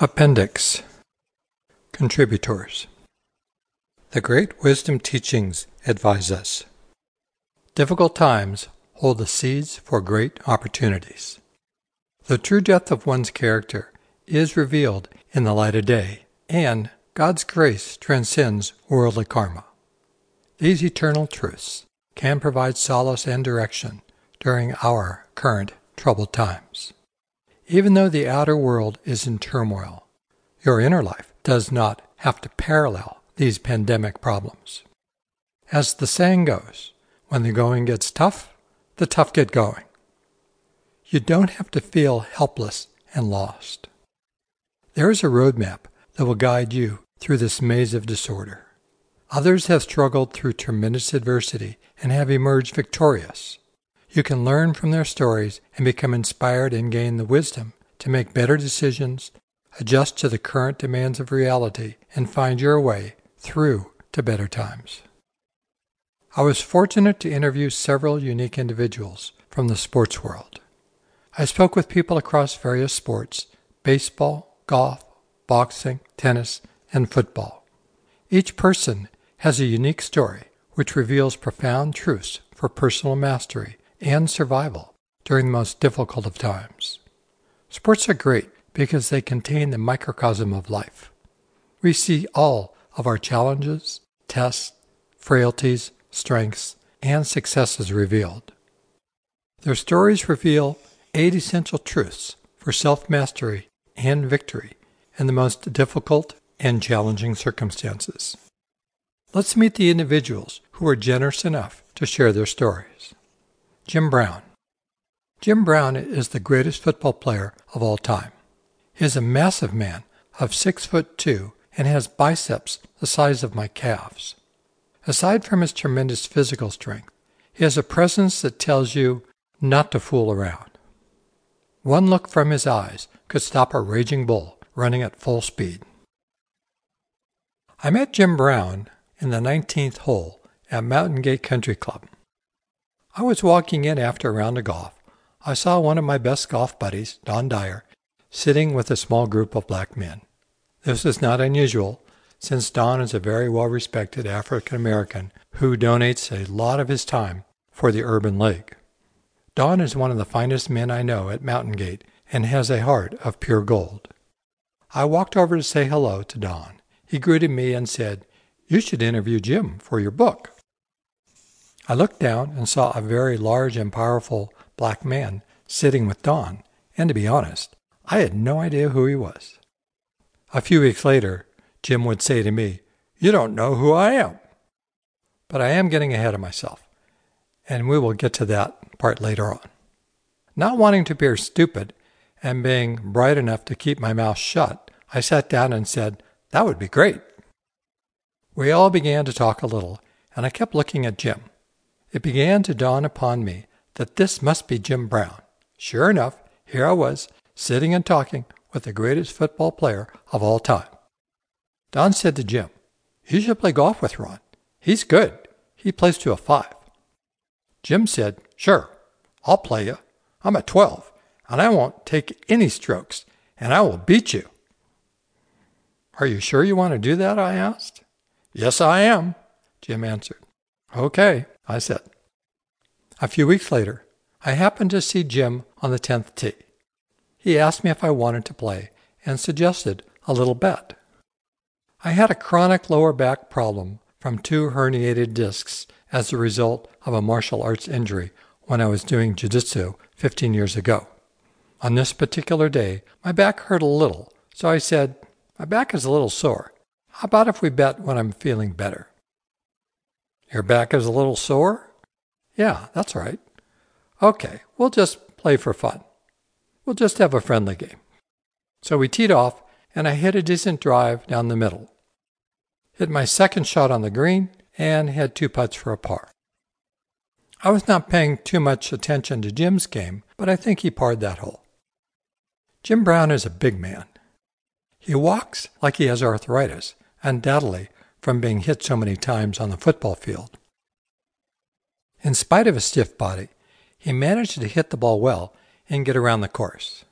Appendix Contributors The Great Wisdom Teachings advise us Difficult times hold the seeds for great opportunities. The true depth of one's character is revealed in the light of day, and God's grace transcends worldly karma. These eternal truths can provide solace and direction during our current troubled times. Even though the outer world is in turmoil, your inner life does not have to parallel these pandemic problems. As the saying goes, when the going gets tough, the tough get going. You don't have to feel helpless and lost. There is a roadmap that will guide you through this maze of disorder. Others have struggled through tremendous adversity and have emerged victorious. You can learn from their stories and become inspired and gain the wisdom to make better decisions, adjust to the current demands of reality, and find your way through to better times. I was fortunate to interview several unique individuals from the sports world. I spoke with people across various sports baseball, golf, boxing, tennis, and football. Each person has a unique story which reveals profound truths for personal mastery and survival during the most difficult of times. Sports are great because they contain the microcosm of life. We see all of our challenges, tests, frailties, strengths, and successes revealed. Their stories reveal eight essential truths for self mastery and victory in the most difficult and challenging circumstances. Let's meet the individuals who were generous enough to share their stories. Jim Brown. Jim Brown is the greatest football player of all time. He is a massive man of six foot two and has biceps the size of my calves. Aside from his tremendous physical strength, he has a presence that tells you not to fool around. One look from his eyes could stop a raging bull running at full speed. I met Jim Brown in the 19th hole at Mountain Gate Country Club. I was walking in after a round of golf. I saw one of my best golf buddies, Don Dyer, sitting with a small group of black men. This is not unusual, since Don is a very well respected African American who donates a lot of his time for the Urban League. Don is one of the finest men I know at Mountain Gate and has a heart of pure gold. I walked over to say hello to Don. He greeted me and said, You should interview Jim for your book. I looked down and saw a very large and powerful black man sitting with Don, and to be honest, I had no idea who he was. A few weeks later, Jim would say to me, You don't know who I am. But I am getting ahead of myself, and we will get to that part later on. Not wanting to appear stupid and being bright enough to keep my mouth shut, I sat down and said, That would be great. We all began to talk a little, and I kept looking at Jim. It began to dawn upon me that this must be Jim Brown. Sure enough, here I was, sitting and talking with the greatest football player of all time. Don said to Jim, You should play golf with Ron. He's good. He plays to a five. Jim said, Sure, I'll play you. I'm a 12, and I won't take any strokes, and I will beat you. Are you sure you want to do that? I asked. Yes, I am, Jim answered. Okay, I said. A few weeks later, I happened to see Jim on the 10th tee. He asked me if I wanted to play and suggested a little bet. I had a chronic lower back problem from two herniated discs as a result of a martial arts injury when I was doing jiu-jitsu 15 years ago. On this particular day, my back hurt a little, so I said, My back is a little sore. How about if we bet when I'm feeling better? Your back is a little sore? Yeah, that's right. Okay, we'll just play for fun. We'll just have a friendly game. So we teed off, and I hit a decent drive down the middle. Hit my second shot on the green, and had two putts for a par. I was not paying too much attention to Jim's game, but I think he parred that hole. Jim Brown is a big man. He walks like he has arthritis, undoubtedly from being hit so many times on the football field. In spite of his stiff body, he managed to hit the ball well and get around the course.